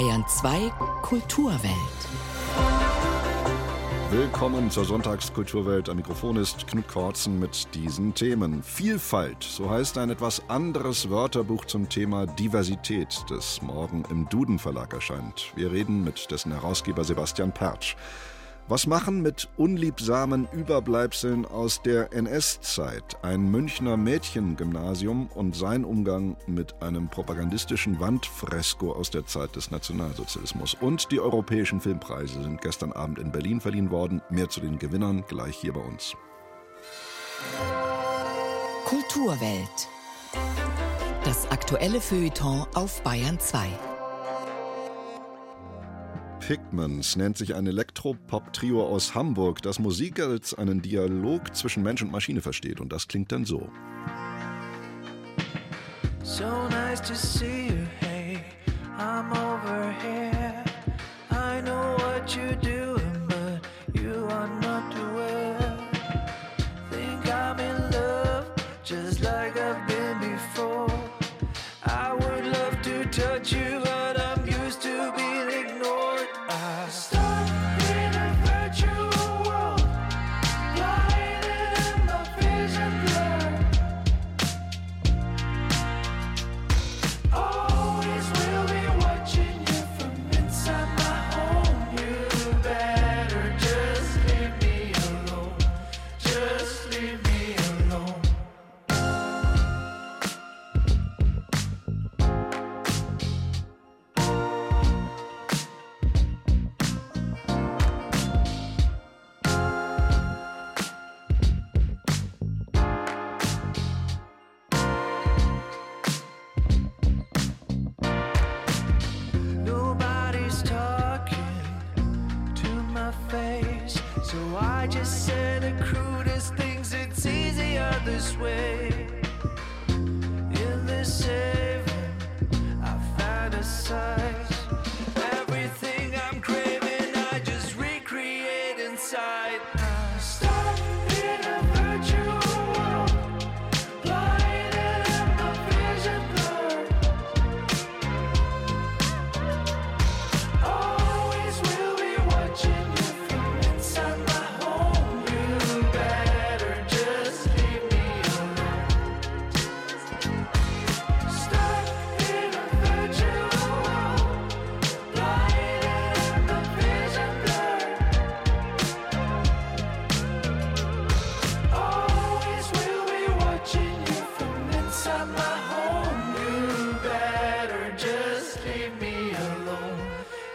Bayern 2 Kulturwelt. Willkommen zur Sonntagskulturwelt. Am Mikrofon ist Knut Korzen mit diesen Themen. Vielfalt, so heißt ein etwas anderes Wörterbuch zum Thema Diversität, das morgen im Duden Verlag erscheint. Wir reden mit dessen Herausgeber Sebastian Pertsch. Was machen mit unliebsamen Überbleibseln aus der NS-Zeit ein Münchner Mädchengymnasium und sein Umgang mit einem propagandistischen Wandfresko aus der Zeit des Nationalsozialismus? Und die europäischen Filmpreise sind gestern Abend in Berlin verliehen worden. Mehr zu den Gewinnern gleich hier bei uns. Kulturwelt. Das aktuelle Feuilleton auf Bayern 2. Pigments nennt sich ein Elektropop-Trio aus Hamburg, das Musik als einen Dialog zwischen Mensch und Maschine versteht. Und das klingt dann so. So nice to see you, hey, I'm over here. I know what you side.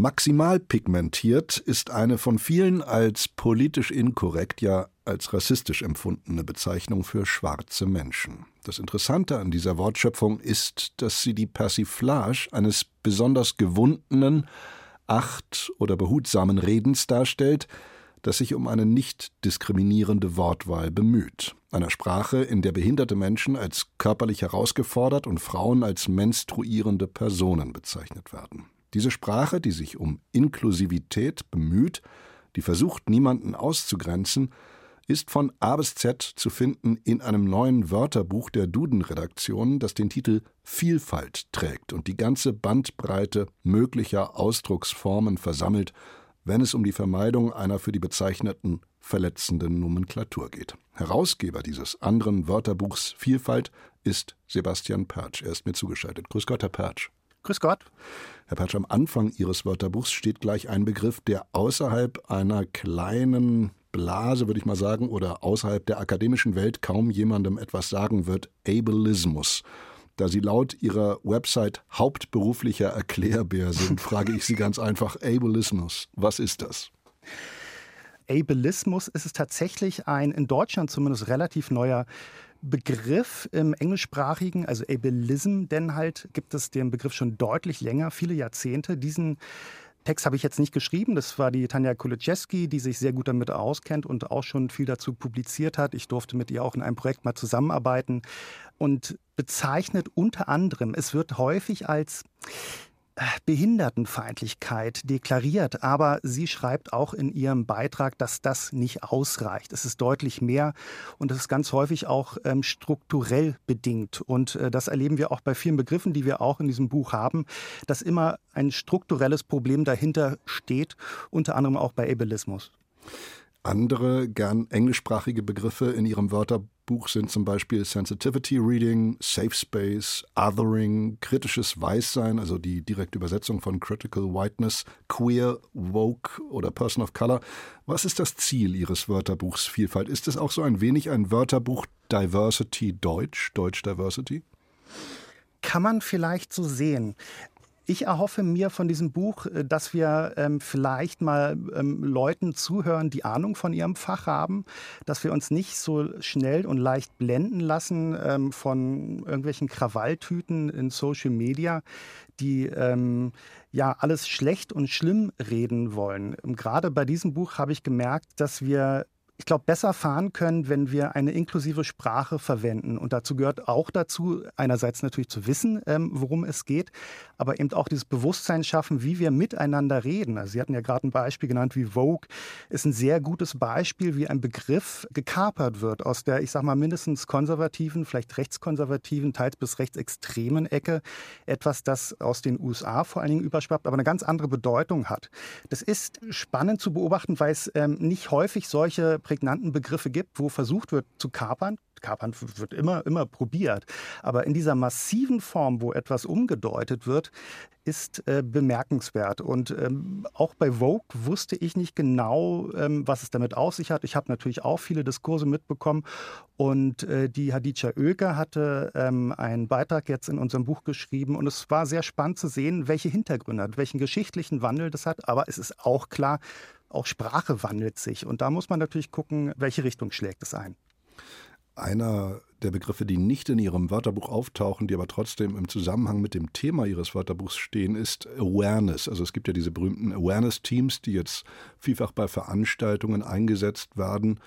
Maximal pigmentiert ist eine von vielen als politisch inkorrekt, ja als rassistisch empfundene Bezeichnung für schwarze Menschen. Das Interessante an dieser Wortschöpfung ist, dass sie die Persiflage eines besonders gewundenen, acht- oder behutsamen Redens darstellt, das sich um eine nicht diskriminierende Wortwahl bemüht. Einer Sprache, in der behinderte Menschen als körperlich herausgefordert und Frauen als menstruierende Personen bezeichnet werden. Diese Sprache, die sich um Inklusivität bemüht, die versucht, niemanden auszugrenzen, ist von A bis Z zu finden in einem neuen Wörterbuch der Duden-Redaktion, das den Titel Vielfalt trägt und die ganze Bandbreite möglicher Ausdrucksformen versammelt, wenn es um die Vermeidung einer für die Bezeichneten verletzenden Nomenklatur geht. Herausgeber dieses anderen Wörterbuchs Vielfalt ist Sebastian Pertsch. Er ist mir zugeschaltet. Grüß Gott, Herr Pertsch. Grüß Gott. Herr Pertsch, am Anfang Ihres Wörterbuchs steht gleich ein Begriff, der außerhalb einer kleinen Blase, würde ich mal sagen, oder außerhalb der akademischen Welt kaum jemandem etwas sagen wird, Ableismus. Da Sie laut Ihrer Website hauptberuflicher Erklärbär sind, frage ich Sie ganz einfach, Ableismus, was ist das? Ableismus ist es tatsächlich ein in Deutschland zumindest relativ neuer Begriff im englischsprachigen, also Ableism, denn halt gibt es den Begriff schon deutlich länger, viele Jahrzehnte. Diesen Text habe ich jetzt nicht geschrieben. Das war die Tanja Kuliczewski, die sich sehr gut damit auskennt und auch schon viel dazu publiziert hat. Ich durfte mit ihr auch in einem Projekt mal zusammenarbeiten und bezeichnet unter anderem, es wird häufig als Behindertenfeindlichkeit deklariert, aber sie schreibt auch in ihrem Beitrag, dass das nicht ausreicht. Es ist deutlich mehr und es ist ganz häufig auch ähm, strukturell bedingt. Und äh, das erleben wir auch bei vielen Begriffen, die wir auch in diesem Buch haben, dass immer ein strukturelles Problem dahinter steht, unter anderem auch bei Ableismus. Andere gern englischsprachige Begriffe in ihrem Wörterbuch sind zum Beispiel Sensitivity Reading, Safe Space, Othering, kritisches Weißsein, also die direkte Übersetzung von Critical Whiteness, Queer, Woke oder Person of Color. Was ist das Ziel Ihres Wörterbuchs Vielfalt? Ist es auch so ein wenig ein Wörterbuch Diversity Deutsch, Deutsch Diversity? Kann man vielleicht so sehen. Ich erhoffe mir von diesem Buch, äh, dass wir ähm, vielleicht mal ähm, Leuten zuhören, die Ahnung von ihrem Fach haben, dass wir uns nicht so schnell und leicht blenden lassen ähm, von irgendwelchen Krawalltüten in Social Media, die ähm, ja alles schlecht und schlimm reden wollen. Gerade bei diesem Buch habe ich gemerkt, dass wir ich glaube, besser fahren können, wenn wir eine inklusive Sprache verwenden. Und dazu gehört auch dazu, einerseits natürlich zu wissen, ähm, worum es geht, aber eben auch dieses Bewusstsein schaffen, wie wir miteinander reden. Also Sie hatten ja gerade ein Beispiel genannt wie Vogue, ist ein sehr gutes Beispiel, wie ein Begriff gekapert wird aus der, ich sag mal, mindestens konservativen, vielleicht rechtskonservativen, teils bis rechtsextremen Ecke. Etwas, das aus den USA vor allen Dingen überschwappt, aber eine ganz andere Bedeutung hat. Das ist spannend zu beobachten, weil es ähm, nicht häufig solche prägnanten Begriffe gibt, wo versucht wird zu kapern. Kapern wird immer, immer probiert. Aber in dieser massiven Form, wo etwas umgedeutet wird, ist äh, bemerkenswert. Und ähm, auch bei Vogue wusste ich nicht genau, ähm, was es damit auf sich hat. Ich habe natürlich auch viele Diskurse mitbekommen. Und äh, die Hadija Oeker hatte ähm, einen Beitrag jetzt in unserem Buch geschrieben. Und es war sehr spannend zu sehen, welche Hintergründe hat, welchen geschichtlichen Wandel das hat. Aber es ist auch klar, auch Sprache wandelt sich. Und da muss man natürlich gucken, welche Richtung schlägt es ein. Einer der Begriffe, die nicht in Ihrem Wörterbuch auftauchen, die aber trotzdem im Zusammenhang mit dem Thema Ihres Wörterbuchs stehen, ist Awareness. Also es gibt ja diese berühmten Awareness-Teams, die jetzt vielfach bei Veranstaltungen eingesetzt werden.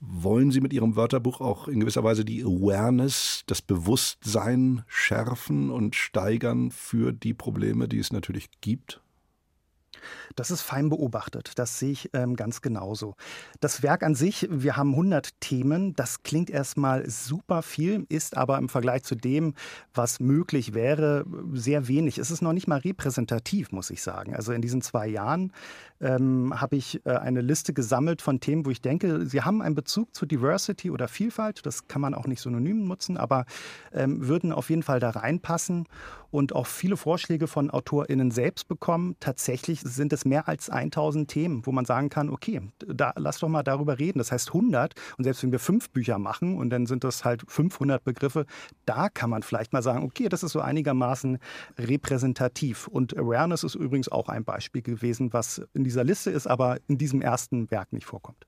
Wollen Sie mit Ihrem Wörterbuch auch in gewisser Weise die Awareness, das Bewusstsein schärfen und steigern für die Probleme, die es natürlich gibt? Das ist fein beobachtet. Das sehe ich ähm, ganz genauso. Das Werk an sich, wir haben 100 Themen. Das klingt erstmal super viel, ist aber im Vergleich zu dem, was möglich wäre, sehr wenig. Es ist noch nicht mal repräsentativ, muss ich sagen. Also in diesen zwei Jahren ähm, habe ich äh, eine Liste gesammelt von Themen, wo ich denke, sie haben einen Bezug zu Diversity oder Vielfalt. Das kann man auch nicht synonym nutzen, aber ähm, würden auf jeden Fall da reinpassen und auch viele Vorschläge von AutorInnen selbst bekommen. Tatsächlich sind es mehr als 1000 Themen, wo man sagen kann, okay, da, lass doch mal darüber reden. Das heißt 100 und selbst wenn wir fünf Bücher machen und dann sind das halt 500 Begriffe, da kann man vielleicht mal sagen, okay, das ist so einigermaßen repräsentativ. Und Awareness ist übrigens auch ein Beispiel gewesen, was in dieser Liste ist, aber in diesem ersten Werk nicht vorkommt.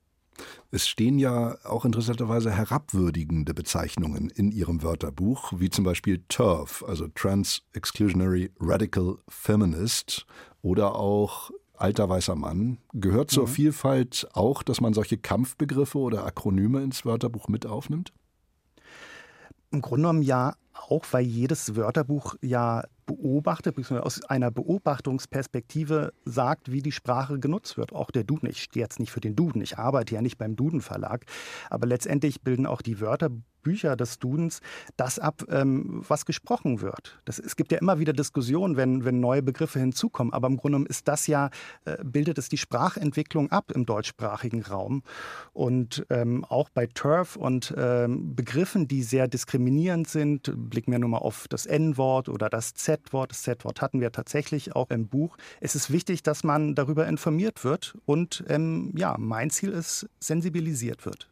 Es stehen ja auch interessanterweise herabwürdigende Bezeichnungen in Ihrem Wörterbuch, wie zum Beispiel TERF, also Trans Exclusionary Radical Feminist, oder auch alter weißer Mann. Gehört zur mhm. Vielfalt auch, dass man solche Kampfbegriffe oder Akronyme ins Wörterbuch mit aufnimmt? Im Grunde genommen ja, auch weil jedes Wörterbuch ja beobachtet, beziehungsweise aus einer Beobachtungsperspektive sagt, wie die Sprache genutzt wird. Auch der Duden. Ich stehe jetzt nicht für den Duden, ich arbeite ja nicht beim Duden Verlag, aber letztendlich bilden auch die Wörter Bücher des Dudens das ab, ähm, was gesprochen wird. Das, es gibt ja immer wieder Diskussionen, wenn, wenn neue Begriffe hinzukommen, aber im Grunde ist das ja, äh, bildet es die Sprachentwicklung ab im deutschsprachigen Raum. Und ähm, auch bei TERF und ähm, Begriffen, die sehr diskriminierend sind, blicken wir nur mal auf das N-Wort oder das Z-Wort. Das Z-Wort hatten wir tatsächlich auch im Buch. Es ist wichtig, dass man darüber informiert wird und ähm, ja, mein Ziel ist, sensibilisiert wird.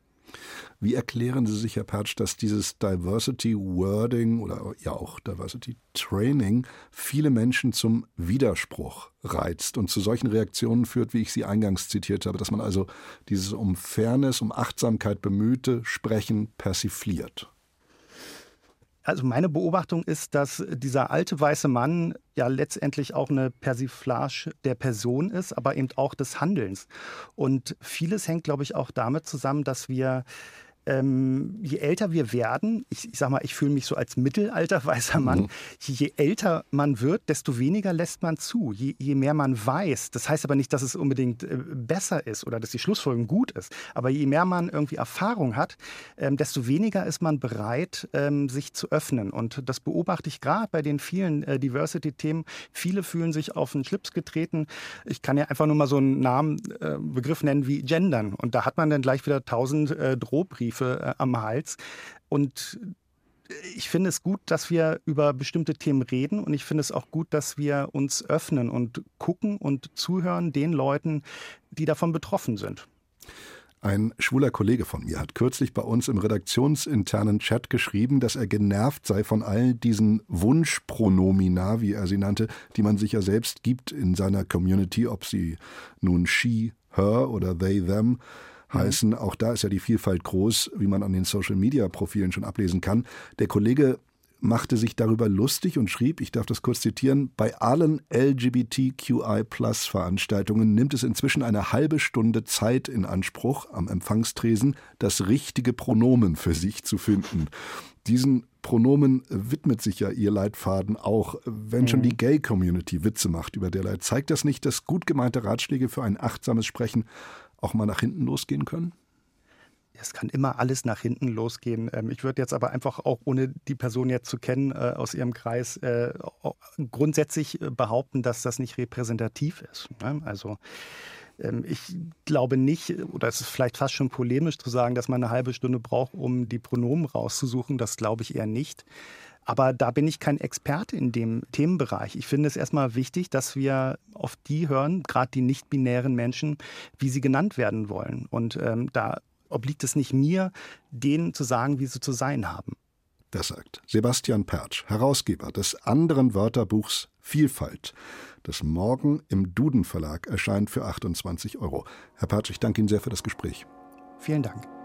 Wie erklären Sie sich, Herr Pertsch, dass dieses Diversity Wording oder ja auch Diversity Training viele Menschen zum Widerspruch reizt und zu solchen Reaktionen führt, wie ich sie eingangs zitiert habe, dass man also dieses um Fairness, um Achtsamkeit bemühte Sprechen persifliert? Also meine Beobachtung ist, dass dieser alte weiße Mann ja letztendlich auch eine Persiflage der Person ist, aber eben auch des Handelns. Und vieles hängt, glaube ich, auch damit zusammen, dass wir ähm, je älter wir werden, ich, ich sag mal, ich fühle mich so als mittelalter weißer Mann, mhm. je älter man wird, desto weniger lässt man zu, je, je, mehr man weiß. Das heißt aber nicht, dass es unbedingt äh, besser ist oder dass die Schlussfolgerung gut ist. Aber je mehr man irgendwie Erfahrung hat, ähm, desto weniger ist man bereit, ähm, sich zu öffnen. Und das beobachte ich gerade bei den vielen äh, Diversity-Themen. Viele fühlen sich auf den Schlips getreten. Ich kann ja einfach nur mal so einen Namen, äh, Begriff nennen wie Gendern. Und da hat man dann gleich wieder tausend äh, Drohbriefe Briefe äh, am Hals. Und ich finde es gut, dass wir über bestimmte Themen reden und ich finde es auch gut, dass wir uns öffnen und gucken und zuhören den Leuten, die davon betroffen sind. Ein schwuler Kollege von mir hat kürzlich bei uns im redaktionsinternen Chat geschrieben, dass er genervt sei von all diesen Wunschpronomina, wie er sie nannte, die man sich ja selbst gibt in seiner Community, ob sie nun she, her oder they, them heißen. Auch da ist ja die Vielfalt groß, wie man an den Social-Media-Profilen schon ablesen kann. Der Kollege machte sich darüber lustig und schrieb, ich darf das kurz zitieren, bei allen LGBTQI-Plus-Veranstaltungen nimmt es inzwischen eine halbe Stunde Zeit in Anspruch, am Empfangstresen das richtige Pronomen für sich zu finden. Diesen Pronomen widmet sich ja ihr Leitfaden auch, wenn schon die mhm. Gay-Community Witze macht über derlei. Zeigt das nicht, dass gut gemeinte Ratschläge für ein achtsames Sprechen auch mal nach hinten losgehen können? Es kann immer alles nach hinten losgehen. Ähm, ich würde jetzt aber einfach auch, ohne die Person jetzt zu kennen äh, aus ihrem Kreis, äh, grundsätzlich äh, behaupten, dass das nicht repräsentativ ist. Ne? Also ähm, ich glaube nicht, oder es ist vielleicht fast schon polemisch zu sagen, dass man eine halbe Stunde braucht, um die Pronomen rauszusuchen. Das glaube ich eher nicht. Aber da bin ich kein Experte in dem Themenbereich. Ich finde es erstmal wichtig, dass wir auf die hören, gerade die nicht-binären Menschen, wie sie genannt werden wollen. Und ähm, da obliegt es nicht mir, denen zu sagen, wie sie zu sein haben. Das sagt Sebastian Pertsch, Herausgeber des anderen Wörterbuchs Vielfalt, das morgen im Duden Verlag erscheint für 28 Euro. Herr Pertsch, ich danke Ihnen sehr für das Gespräch. Vielen Dank.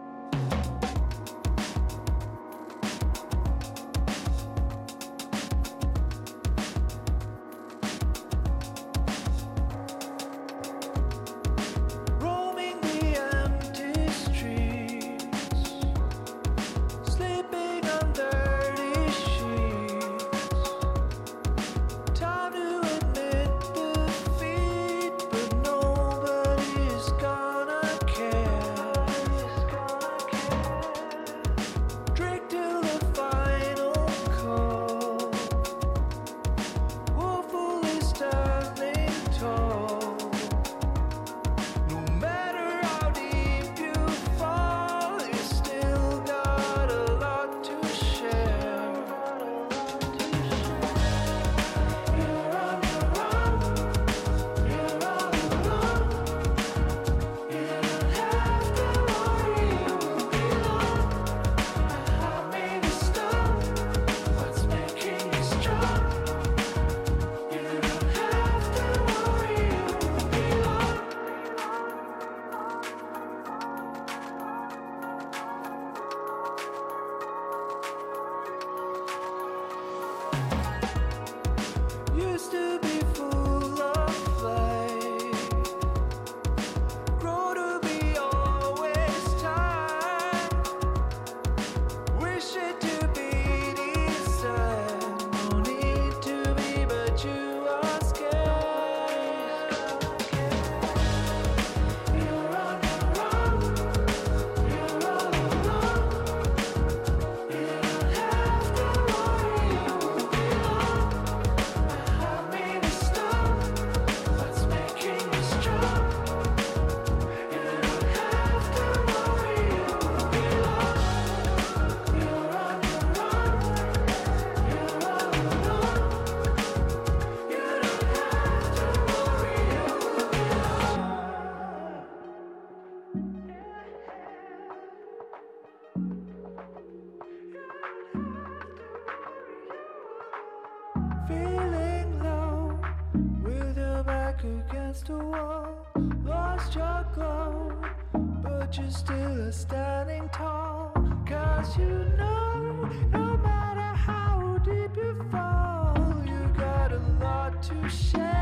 You're still are standing tall. Cause you know, no matter how deep you fall, you got a lot to share.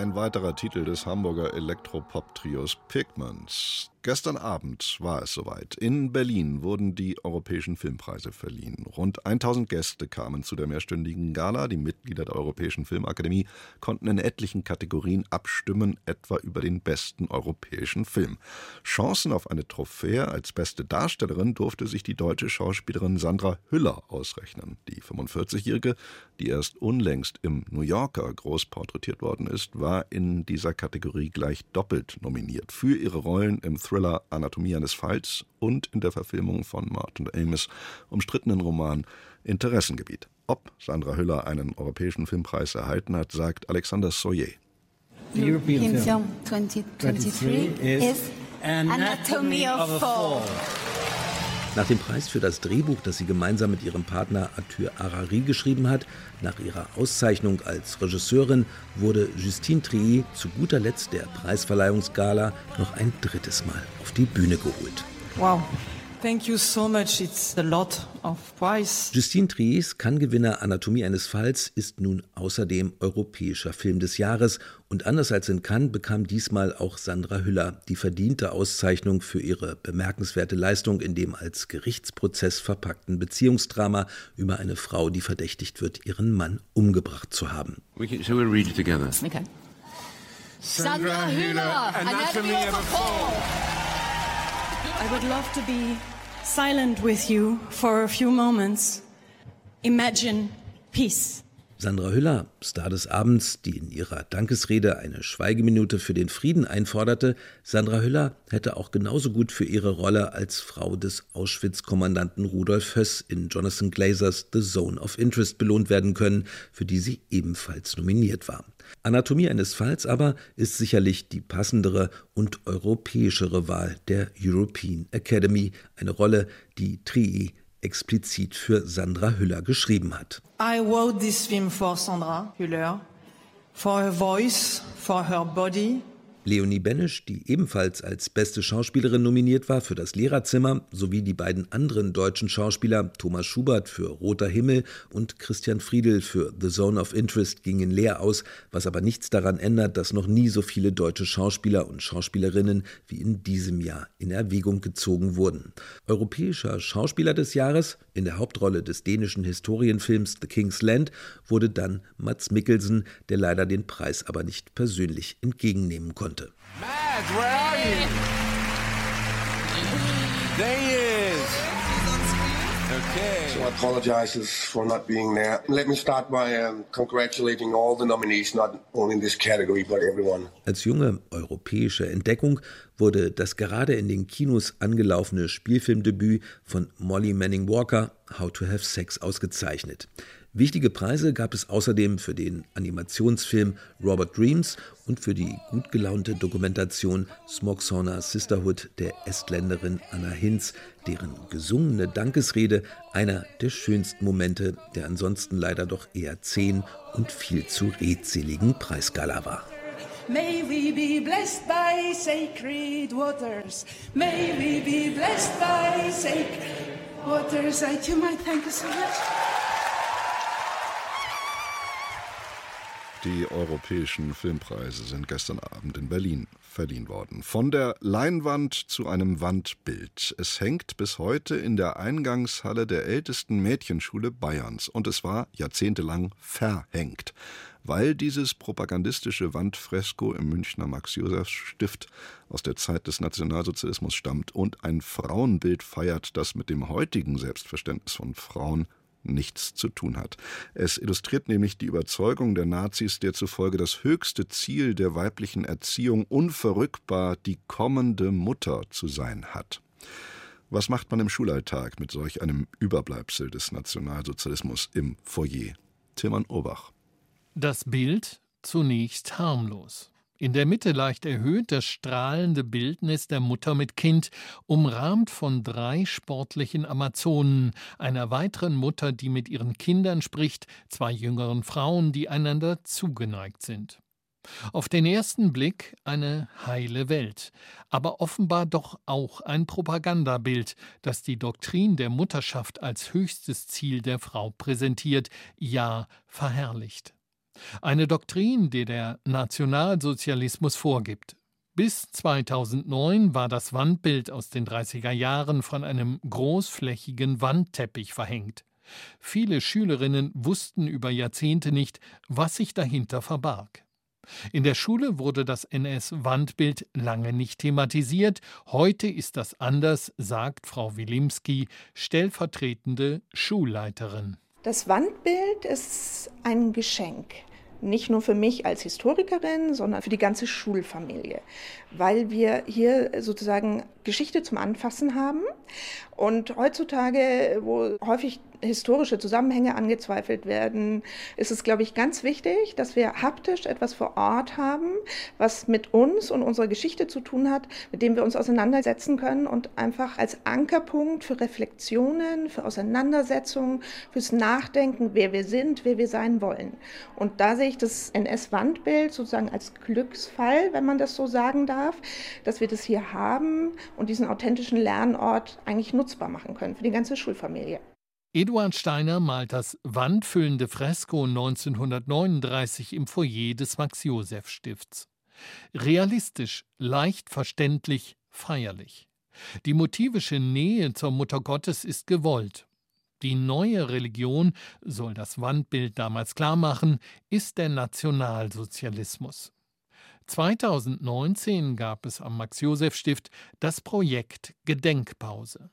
Ein weiterer Titel des Hamburger Elektropop-Trios Pigments. Gestern Abend war es soweit. In Berlin wurden die europäischen Filmpreise verliehen. Rund 1000 Gäste kamen zu der mehrstündigen Gala. Die Mitglieder der Europäischen Filmakademie konnten in etlichen Kategorien abstimmen, etwa über den besten europäischen Film. Chancen auf eine Trophäe als beste Darstellerin durfte sich die deutsche Schauspielerin Sandra Hüller ausrechnen. Die 45-Jährige, die erst unlängst im New Yorker groß porträtiert worden ist, war in dieser Kategorie gleich doppelt nominiert für ihre Rollen im Thriller Anatomie eines Falls und in der Verfilmung von Martin Amis umstrittenen Roman Interessengebiet. Ob Sandra Hüller einen europäischen Filmpreis erhalten hat, sagt Alexander Soyer. The European Film 2023 is Anatomy of a Fall. Nach dem Preis für das Drehbuch, das sie gemeinsam mit ihrem Partner Arthur Arari geschrieben hat, nach ihrer Auszeichnung als Regisseurin, wurde Justine Trier zu guter Letzt der Preisverleihungsgala noch ein drittes Mal auf die Bühne geholt. Wow. Thank you so much. It's a lot of prize. Justine Triers Kann-Gewinner Anatomie eines Falls ist nun außerdem europäischer Film des Jahres und anders als in Cannes bekam diesmal auch Sandra Hüller die verdiente Auszeichnung für ihre bemerkenswerte Leistung in dem als Gerichtsprozess verpackten Beziehungsdrama über eine Frau, die verdächtigt wird, ihren Mann umgebracht zu haben. We can, shall we read it together? Okay. Sandra Hüller, Anatomy of a Fall. I would love to be silent with you for a few moments. Imagine peace. Sandra Hüller, Star des Abends, die in ihrer Dankesrede eine Schweigeminute für den Frieden einforderte, Sandra Hüller hätte auch genauso gut für ihre Rolle als Frau des Auschwitz-Kommandanten Rudolf Höss in Jonathan Glazers The Zone of Interest belohnt werden können, für die sie ebenfalls nominiert war. Anatomie eines Falls aber ist sicherlich die passendere und europäischere Wahl der European Academy, eine Rolle, die Trii explizit für Sandra Hüller geschrieben hat. I wrote this film for Sandra Hüller, for her voice, for her body, Leonie Benesch, die ebenfalls als beste Schauspielerin nominiert war für das Lehrerzimmer, sowie die beiden anderen deutschen Schauspieler Thomas Schubert für Roter Himmel und Christian Friedel für The Zone of Interest gingen leer aus, was aber nichts daran ändert, dass noch nie so viele deutsche Schauspieler und Schauspielerinnen wie in diesem Jahr in Erwägung gezogen wurden. Europäischer Schauspieler des Jahres in der Hauptrolle des dänischen Historienfilms The King's Land wurde dann Mats Mikkelsen, der leider den Preis aber nicht persönlich entgegennehmen konnte konnte. Mads, where are you? There he is. Okay. So I apologize for not being there. Let me start by um, congratulating all the nominees, not only in this category, but everyone. Als junge europäische Entdeckung wurde das gerade in den Kinos angelaufene Spielfilmdebüt von Molly Manning Walker, How to Have Sex, ausgezeichnet. Wichtige Preise gab es außerdem für den Animationsfilm Robert Dreams und für die gut gelaunte Dokumentation Smog Sauna Sisterhood der Estländerin Anna Hinz, deren gesungene Dankesrede einer der schönsten Momente der ansonsten leider doch eher zehn und viel zu redseligen Preisgala war. May we be blessed by sacred waters. May we be blessed by sacred waters. I do my thank you so much. Die europäischen Filmpreise sind gestern Abend in Berlin verliehen worden. Von der Leinwand zu einem Wandbild. Es hängt bis heute in der Eingangshalle der ältesten Mädchenschule Bayerns und es war jahrzehntelang verhängt, weil dieses propagandistische Wandfresko im Münchner Max-Josefs-Stift aus der Zeit des Nationalsozialismus stammt und ein Frauenbild feiert, das mit dem heutigen Selbstverständnis von Frauen nichts zu tun hat. Es illustriert nämlich die Überzeugung der Nazis, der zufolge das höchste Ziel der weiblichen Erziehung unverrückbar die kommende Mutter zu sein hat. Was macht man im Schulalltag mit solch einem Überbleibsel des Nationalsozialismus im Foyer? Tilman Urbach. Das Bild zunächst harmlos. In der Mitte leicht erhöht das strahlende Bildnis der Mutter mit Kind, umrahmt von drei sportlichen Amazonen, einer weiteren Mutter, die mit ihren Kindern spricht, zwei jüngeren Frauen, die einander zugeneigt sind. Auf den ersten Blick eine heile Welt, aber offenbar doch auch ein Propagandabild, das die Doktrin der Mutterschaft als höchstes Ziel der Frau präsentiert, ja verherrlicht. Eine Doktrin, die der Nationalsozialismus vorgibt. Bis 2009 war das Wandbild aus den 30er Jahren von einem großflächigen Wandteppich verhängt. Viele Schülerinnen wussten über Jahrzehnte nicht, was sich dahinter verbarg. In der Schule wurde das NS-Wandbild lange nicht thematisiert. Heute ist das anders, sagt Frau Wilimski, stellvertretende Schulleiterin. Das Wandbild ist ein Geschenk. Nicht nur für mich als Historikerin, sondern für die ganze Schulfamilie, weil wir hier sozusagen Geschichte zum Anfassen haben. Und heutzutage, wo häufig historische Zusammenhänge angezweifelt werden, ist es, glaube ich, ganz wichtig, dass wir haptisch etwas vor Ort haben, was mit uns und unserer Geschichte zu tun hat, mit dem wir uns auseinandersetzen können und einfach als Ankerpunkt für Reflexionen, für Auseinandersetzungen, fürs Nachdenken, wer wir sind, wer wir sein wollen. Und da sehe ich das NS-Wandbild sozusagen als Glücksfall, wenn man das so sagen darf, dass wir das hier haben und diesen authentischen Lernort eigentlich nutzbar machen können für die ganze Schulfamilie. Eduard Steiner malt das wandfüllende Fresko 1939 im Foyer des Max-Joseph-Stifts. Realistisch, leicht verständlich, feierlich. Die motivische Nähe zur Mutter Gottes ist gewollt. Die neue Religion, soll das Wandbild damals klarmachen, ist der Nationalsozialismus. 2019 gab es am Max-Joseph-Stift das Projekt Gedenkpause.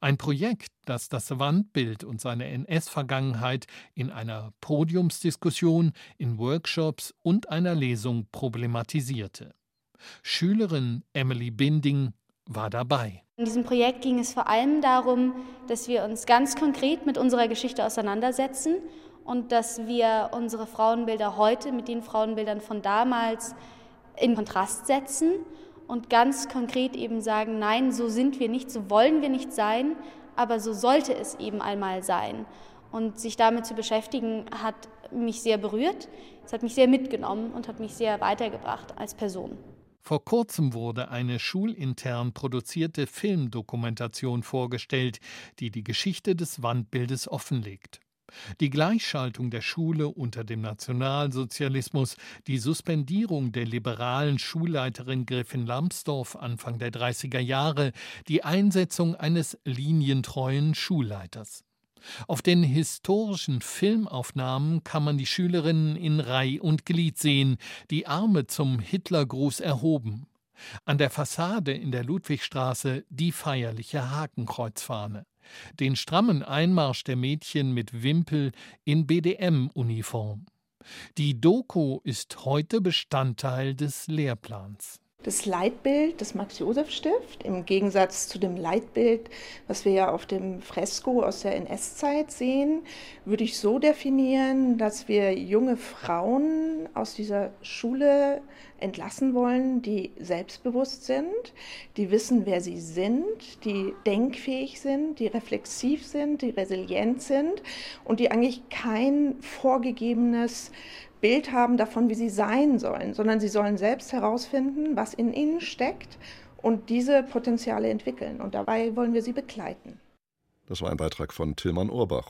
Ein Projekt, das das Wandbild und seine NS-Vergangenheit in einer Podiumsdiskussion, in Workshops und einer Lesung problematisierte. Schülerin Emily Binding war dabei. In diesem Projekt ging es vor allem darum, dass wir uns ganz konkret mit unserer Geschichte auseinandersetzen und dass wir unsere Frauenbilder heute mit den Frauenbildern von damals in Kontrast setzen und ganz konkret eben sagen, nein, so sind wir nicht, so wollen wir nicht sein, aber so sollte es eben einmal sein. Und sich damit zu beschäftigen, hat mich sehr berührt, es hat mich sehr mitgenommen und hat mich sehr weitergebracht als Person. Vor kurzem wurde eine schulintern produzierte Filmdokumentation vorgestellt, die die Geschichte des Wandbildes offenlegt. Die Gleichschaltung der Schule unter dem Nationalsozialismus, die Suspendierung der liberalen Schulleiterin Griffin Lambsdorff Anfang der 30er Jahre, die Einsetzung eines linientreuen Schulleiters. Auf den historischen Filmaufnahmen kann man die Schülerinnen in Reih und Glied sehen, die Arme zum Hitlergruß erhoben. An der Fassade in der Ludwigstraße die feierliche Hakenkreuzfahne den strammen Einmarsch der Mädchen mit Wimpel in BDM-Uniform. Die Doku ist heute Bestandteil des Lehrplans. Das Leitbild des Max-Josef-Stift, im Gegensatz zu dem Leitbild, was wir ja auf dem Fresko aus der NS-Zeit sehen, würde ich so definieren, dass wir junge Frauen aus dieser Schule entlassen wollen, die selbstbewusst sind, die wissen, wer sie sind, die denkfähig sind, die reflexiv sind, die resilient sind und die eigentlich kein vorgegebenes Bild haben davon, wie sie sein sollen, sondern sie sollen selbst herausfinden, was in ihnen steckt und diese Potenziale entwickeln. Und dabei wollen wir sie begleiten. Das war ein Beitrag von Tillmann Urbach.